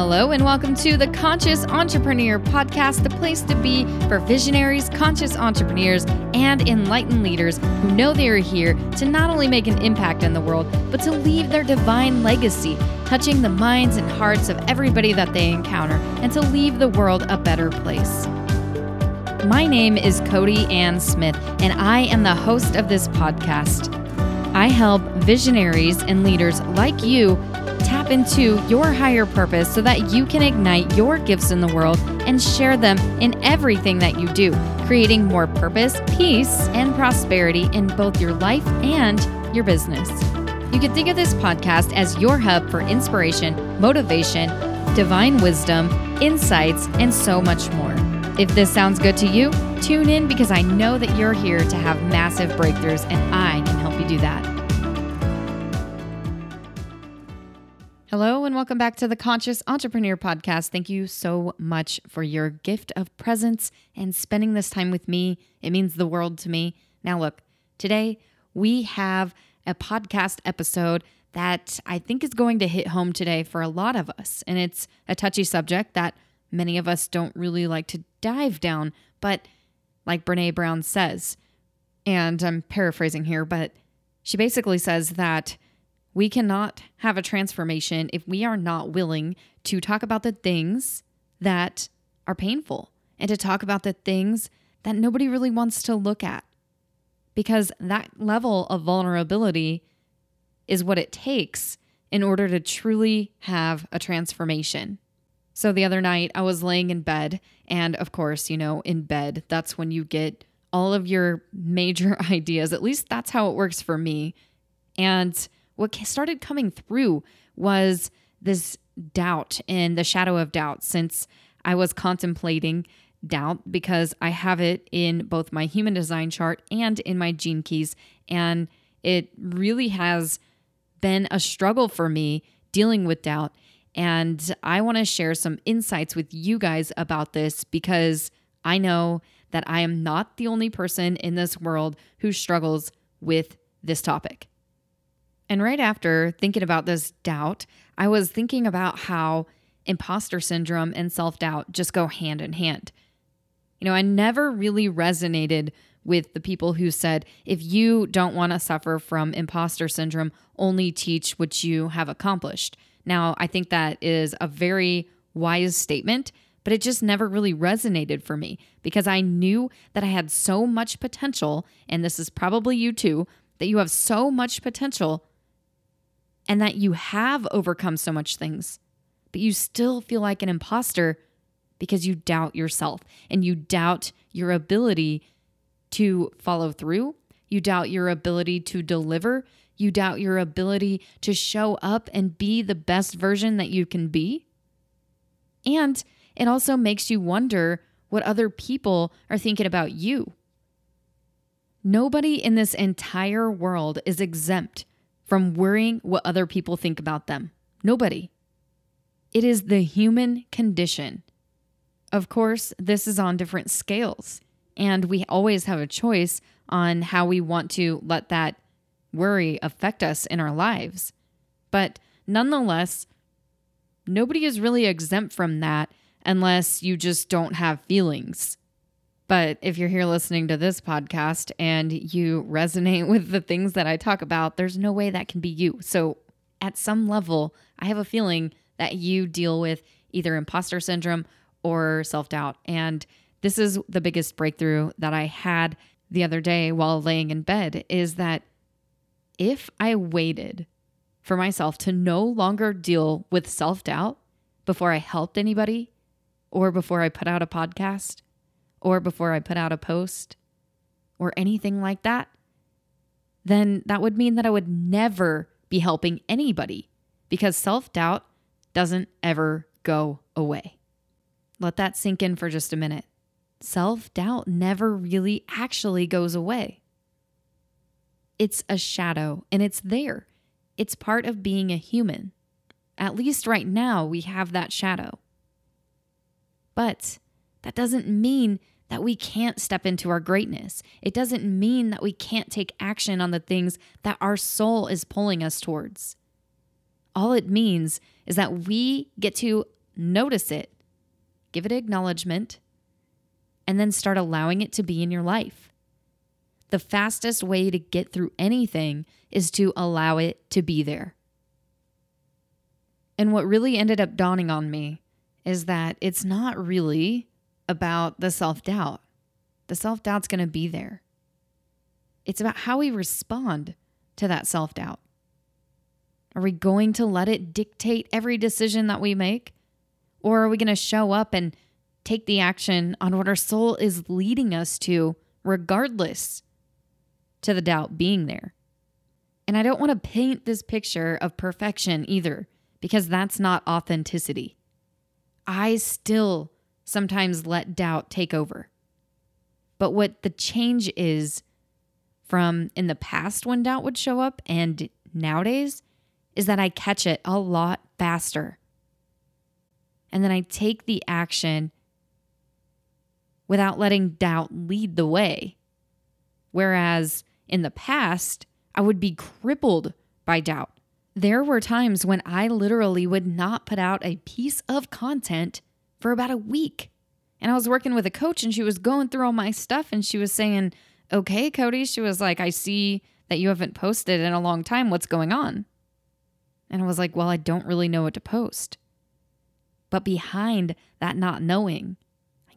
Hello, and welcome to the Conscious Entrepreneur Podcast, the place to be for visionaries, conscious entrepreneurs, and enlightened leaders who know they are here to not only make an impact in the world, but to leave their divine legacy, touching the minds and hearts of everybody that they encounter, and to leave the world a better place. My name is Cody Ann Smith, and I am the host of this podcast. I help visionaries and leaders like you tap into your higher purpose so that you can ignite your gifts in the world and share them in everything that you do, creating more purpose, peace, and prosperity in both your life and your business. You can think of this podcast as your hub for inspiration, motivation, divine wisdom, insights, and so much more. If this sounds good to you, tune in because I know that you're here to have massive breakthroughs and I can help you do that. Hello, and welcome back to the Conscious Entrepreneur Podcast. Thank you so much for your gift of presence and spending this time with me. It means the world to me. Now, look, today we have a podcast episode that I think is going to hit home today for a lot of us. And it's a touchy subject that many of us don't really like to dive down. But like Brene Brown says, and I'm paraphrasing here, but she basically says that we cannot have a transformation if we are not willing to talk about the things that are painful and to talk about the things that nobody really wants to look at. Because that level of vulnerability is what it takes in order to truly have a transformation. So the other night, I was laying in bed, and of course, you know, in bed, that's when you get all of your major ideas. At least that's how it works for me. And what started coming through was this doubt and the shadow of doubt since I was contemplating doubt because I have it in both my human design chart and in my gene keys. And it really has been a struggle for me dealing with doubt. And I want to share some insights with you guys about this because I know that I am not the only person in this world who struggles with this topic. And right after thinking about this doubt, I was thinking about how imposter syndrome and self doubt just go hand in hand. You know, I never really resonated with the people who said, if you don't want to suffer from imposter syndrome, only teach what you have accomplished. Now, I think that is a very wise statement, but it just never really resonated for me because I knew that I had so much potential, and this is probably you too, that you have so much potential and that you have overcome so much things, but you still feel like an imposter because you doubt yourself and you doubt your ability to follow through. You doubt your ability to deliver. You doubt your ability to show up and be the best version that you can be. And it also makes you wonder what other people are thinking about you. Nobody in this entire world is exempt from worrying what other people think about them. Nobody. It is the human condition. Of course, this is on different scales, and we always have a choice on how we want to let that worry affect us in our lives. But nonetheless, nobody is really exempt from that unless you just don't have feelings. But if you're here listening to this podcast and you resonate with the things that I talk about, there's no way that can be you. So, at some level, I have a feeling that you deal with either imposter syndrome or self doubt. And this is the biggest breakthrough that I had the other day while laying in bed is that if I waited for myself to no longer deal with self doubt before I helped anybody, or before I put out a podcast, or before I put out a post, or anything like that, then that would mean that I would never be helping anybody because self doubt doesn't ever go away. Let that sink in for just a minute. Self doubt never really actually goes away it's a shadow and it's there. It's part of being a human. At least right now, we have that shadow. But that doesn't mean that we can't step into our greatness. It doesn't mean that we can't take action on the things that our soul is pulling us towards. All it means is that we get to notice it, give it acknowledgement, and then start allowing it to be in your life. The fastest way to get through anything is to allow it to be there. And what really ended up dawning on me is that it's not really about the self doubt. The self doubt's going to be there. It's about how we respond to that self doubt. Are we going to let it dictate every decision that we make? Or are we going to show up and take the action on what our soul is leading us to, regardless to the doubt being there? And I don't want to paint this picture of perfection either because that's not authenticity. I still sometimes let doubt take over. But what the change is from in the past when doubt would show up and nowadays is that I catch it a lot faster. And then I take the action without letting doubt lead the way. Whereas in the past, I would be crippled by doubt. There were times when I literally would not put out a piece of content for about a week. And I was working with a coach and she was going through all my stuff and she was saying, Okay, Cody, she was like, I see that you haven't posted in a long time. What's going on? And I was like, Well, I don't really know what to post. But behind that not knowing,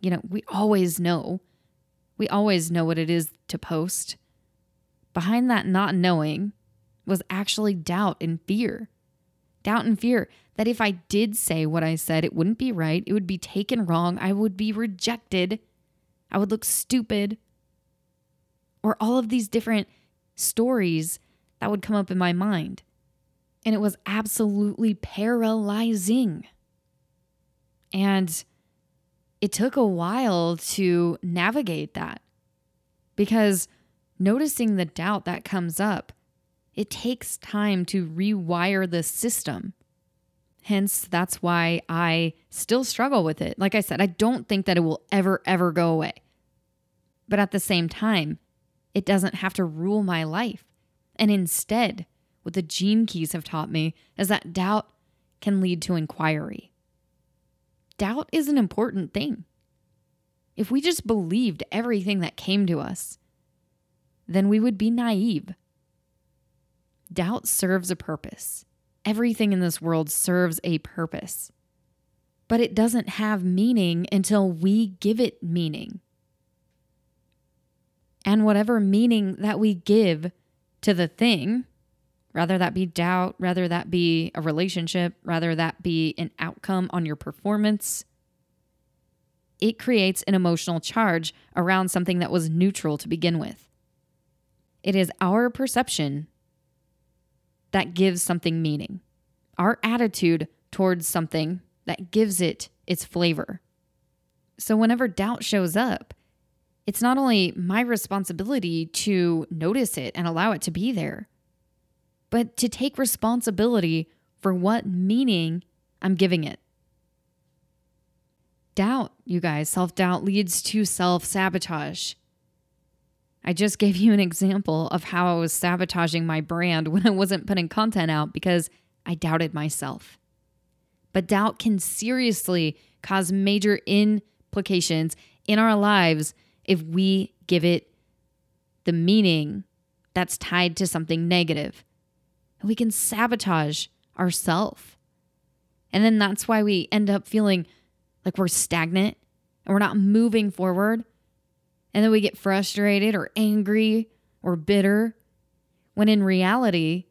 you know, we always know. We always know what it is to post. Behind that not knowing was actually doubt and fear. Doubt and fear that if I did say what I said, it wouldn't be right. It would be taken wrong. I would be rejected. I would look stupid. Or all of these different stories that would come up in my mind. And it was absolutely paralyzing. And it took a while to navigate that because noticing the doubt that comes up it takes time to rewire the system. Hence, that's why I still struggle with it. Like I said, I don't think that it will ever, ever go away. But at the same time, it doesn't have to rule my life. And instead, what the gene keys have taught me is that doubt can lead to inquiry. Doubt is an important thing. If we just believed everything that came to us, then we would be naive Doubt serves a purpose. Everything in this world serves a purpose. But it doesn't have meaning until we give it meaning. And whatever meaning that we give to the thing, rather that be doubt, rather that be a relationship, rather that be an outcome on your performance, it creates an emotional charge around something that was neutral to begin with. It is our perception that gives something meaning, our attitude towards something that gives it its flavor. So, whenever doubt shows up, it's not only my responsibility to notice it and allow it to be there, but to take responsibility for what meaning I'm giving it. Doubt, you guys, self doubt leads to self sabotage. I just gave you an example of how I was sabotaging my brand when I wasn't putting content out because I doubted myself. But doubt can seriously cause major implications in our lives if we give it the meaning that's tied to something negative. We can sabotage ourselves. And then that's why we end up feeling like we're stagnant and we're not moving forward and then we get frustrated or angry or bitter, when in reality,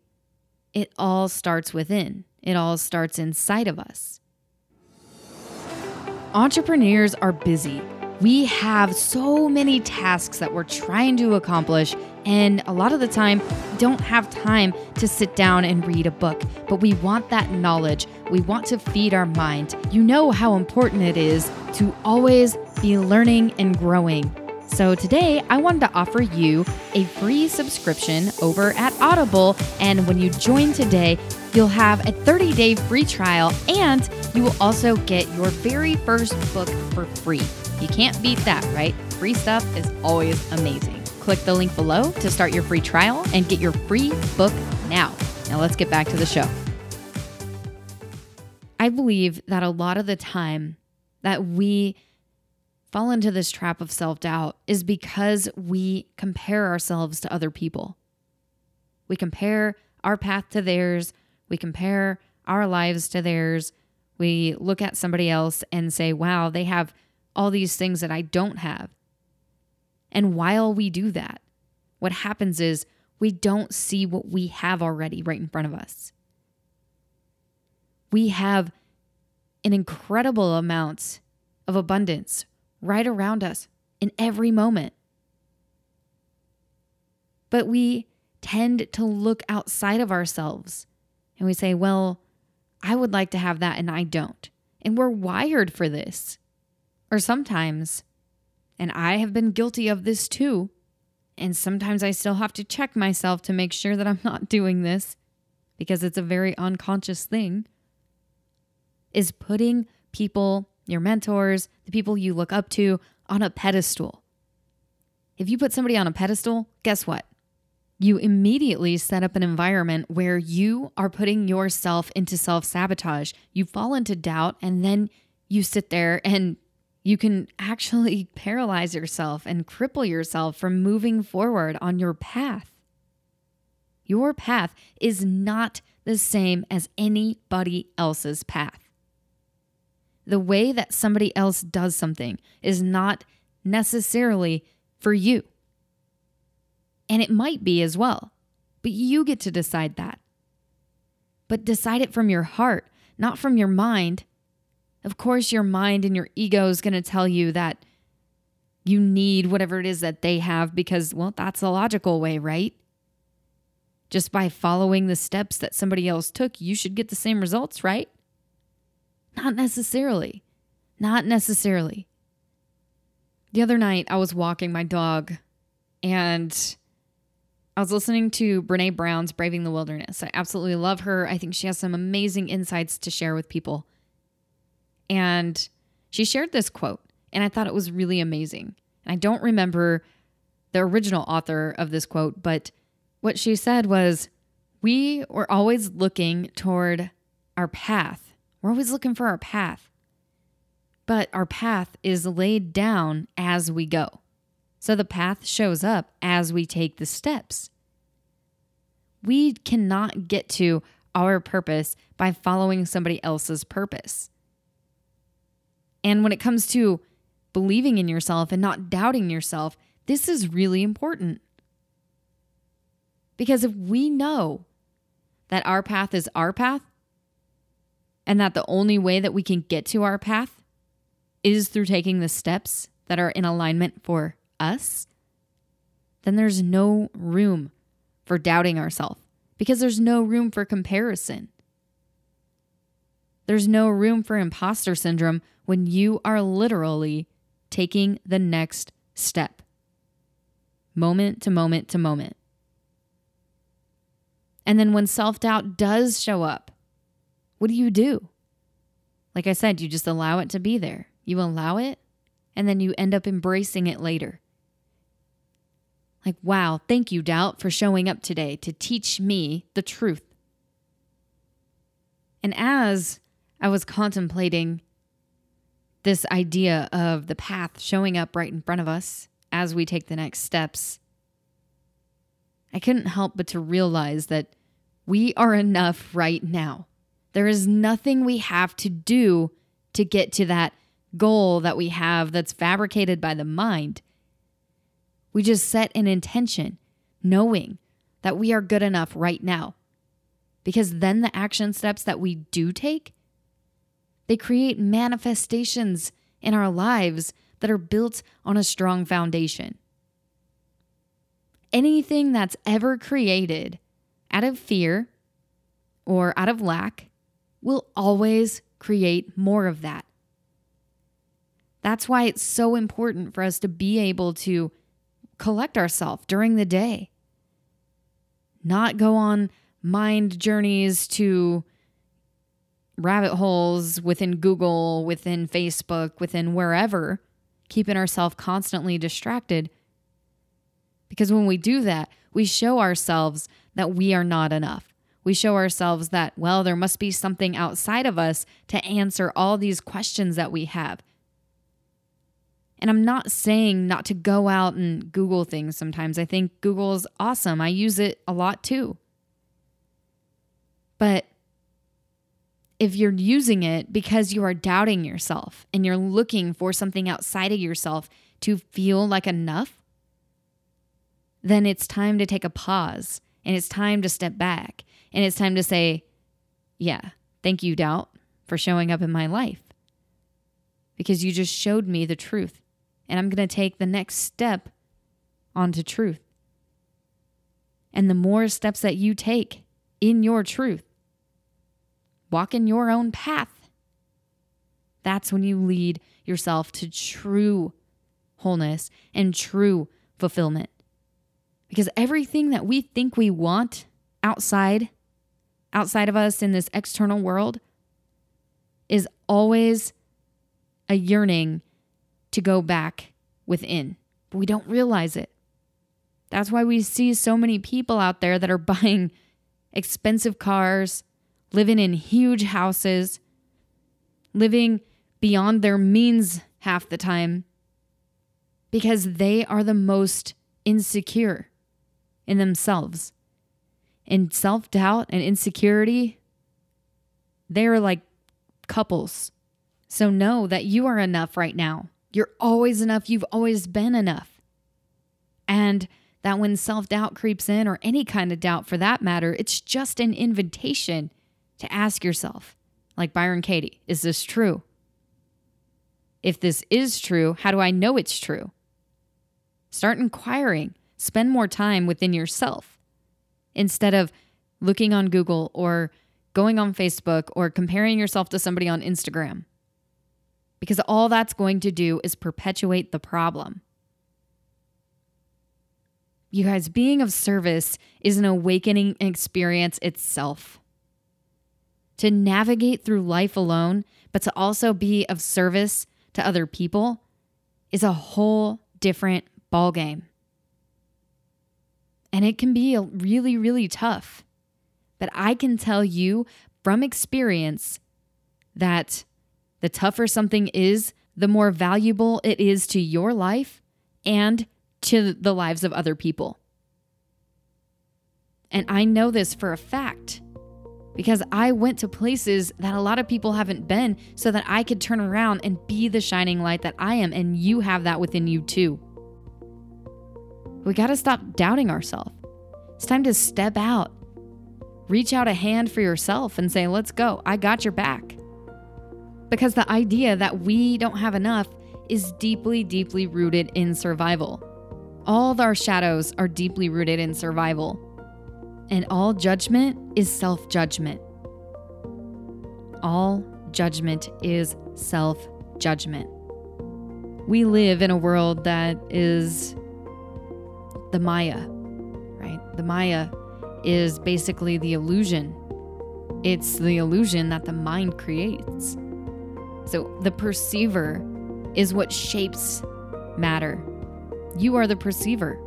it all starts within, it all starts inside of us. Entrepreneurs are busy. We have so many tasks that we're trying to accomplish, and a lot of the time, don't have time to sit down and read a book. But we want that knowledge. We want to feed our mind. You know how important it is to always be learning and growing. So today I wanted to offer you a free subscription over at Audible. And when you join today, you'll have a 30 day free trial and you will also get your very first book for free. You can't beat that, right? Free stuff is always amazing. Click the link below to start your free trial and get your free book now. Now let's get back to the show. I believe that a lot of the time that we fall into this trap of self doubt is because we compare ourselves to other people. We compare our path to theirs, we compare our lives to theirs. We look at somebody else and say, wow, they have all these things that I don't have. And while we do that, what happens is we don't see what we have already right in front of us. We have an incredible amount of abundance right around us in every moment. But we tend to look outside of ourselves and we say, well, I would like to have that and I don't. And we're wired for this. Or sometimes, and I have been guilty of this too, and sometimes I still have to check myself to make sure that I'm not doing this because it's a very unconscious thing, is putting people, your mentors, the people you look up to, on a pedestal. If you put somebody on a pedestal, guess what? You immediately set up an environment where you are putting yourself into self sabotage. You fall into doubt, and then you sit there and you can actually paralyze yourself and cripple yourself from moving forward on your path. Your path is not the same as anybody else's path. The way that somebody else does something is not necessarily for you. And it might be as well, but you get to decide that. But decide it from your heart, not from your mind of course, your mind and your ego is going to tell you that you need whatever it is that they have because, well, that's the logical way, right? Just by following the steps that somebody else took, you should get the same results, right? Not necessarily. Not necessarily. The other night, I was walking my dog and I was listening to Brene Brown's Braving the Wilderness. I absolutely love her. I think she has some amazing insights to share with people. And she shared this quote, and I thought it was really amazing. And I don't remember the original author of this quote, but what she said was, We were always looking toward our path. We're always looking for our path. But our path is laid down as we go. So the path shows up as we take the steps. We cannot get to our purpose by following somebody else's purpose. And when it comes to believing in yourself and not doubting yourself, this is really important. Because if we know that our path is our path and that the only way that we can get to our path is through taking the steps that are in alignment for us, then there's no room for doubting ourselves because there's no room for comparison. There's no room for imposter syndrome when you are literally taking the next step, moment to moment to moment. And then when self doubt does show up, what do you do? Like I said, you just allow it to be there. You allow it, and then you end up embracing it later. Like, wow, thank you, doubt, for showing up today to teach me the truth. And as I was contemplating this idea of the path showing up right in front of us as we take the next steps, I couldn't help but to realize that we are enough right now. There is nothing we have to do to get to that goal that we have that's fabricated by the mind. We just set an intention, knowing that we are good enough right now. Because then the action steps that we do take they create manifestations in our lives that are built on a strong foundation. Anything that's ever created out of fear or out of lack will always create more of that. That's why it's so important for us to be able to collect ourselves during the day, not go on mind journeys to rabbit holes within Google, within Facebook, within wherever, keeping ourselves constantly distracted. Because when we do that, we show ourselves that we are not enough. We show ourselves that, well, there must be something outside of us to answer all these questions that we have. And I'm not saying not to go out and Google things sometimes. I think Google's awesome. I use it a lot too. But if you're using it because you are doubting yourself and you're looking for something outside of yourself to feel like enough, then it's time to take a pause and it's time to step back and it's time to say, Yeah, thank you, doubt, for showing up in my life because you just showed me the truth and I'm going to take the next step onto truth. And the more steps that you take in your truth, walk in your own path, that's when you lead yourself to true wholeness and true fulfillment. Because everything that we think we want outside, outside of us in this external world, is always a yearning to go back within, but we don't realize it. That's why we see so many people out there that are buying expensive cars, living in huge houses, living beyond their means half the time because they are the most insecure in themselves. And self doubt and insecurity, they're like couples. So know that you are enough right now. You're always enough. You've always been enough. And that when self doubt creeps in, or any kind of doubt for that matter, it's just an invitation to ask yourself, like Byron Katie, is this true? If this is true, how do I know it's true? Start inquiring. Spend more time within yourself instead of looking on Google or going on Facebook or comparing yourself to somebody on Instagram because all that's going to do is perpetuate the problem. You guys, being of service is an awakening experience itself. To navigate through life alone, but to also be of service to other people is a whole different ballgame. And it can be really, really tough. But I can tell you from experience that the tougher something is, the more valuable it is to your life and to the lives of other people. And I know this for a fact because I went to places that a lot of people haven't been so that I could turn around and be the shining light that I am. And you have that within you too. We got to stop doubting ourselves. It's time to step out, reach out a hand for yourself and say, let's go. I got your back. Because the idea that we don't have enough is deeply, deeply rooted in survival. All our shadows are deeply rooted in survival. And all judgment is self judgment. All judgment is self judgment. We live in a world that is the Maya, right? The Maya is basically the illusion. It's the illusion that the mind creates. So the perceiver is what shapes matter. You are the perceiver.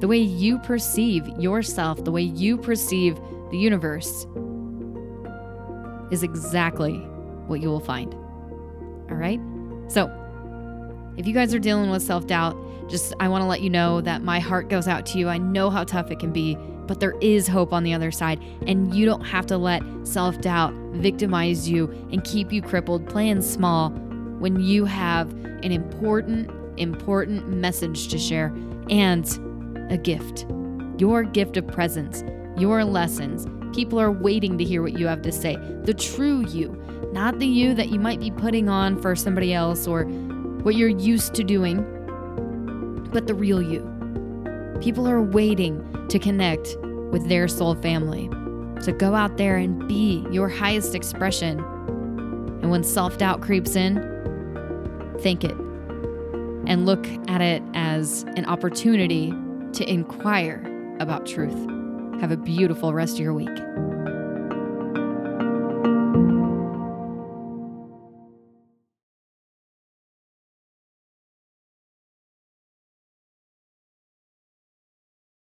The way you perceive yourself, the way you perceive the universe, is exactly what you will find. All right? So, if you guys are dealing with self doubt, just I want to let you know that my heart goes out to you. I know how tough it can be, but there is hope on the other side. And you don't have to let self doubt victimize you and keep you crippled playing small when you have an important, important message to share and a gift. Your gift of presence, your lessons. People are waiting to hear what you have to say. The true you, not the you that you might be putting on for somebody else or what you're used to doing, but the real you. People are waiting to connect with their soul family. So go out there and be your highest expression. And when self doubt creeps in, think it and look at it as an opportunity to inquire about truth. Have a beautiful rest of your week.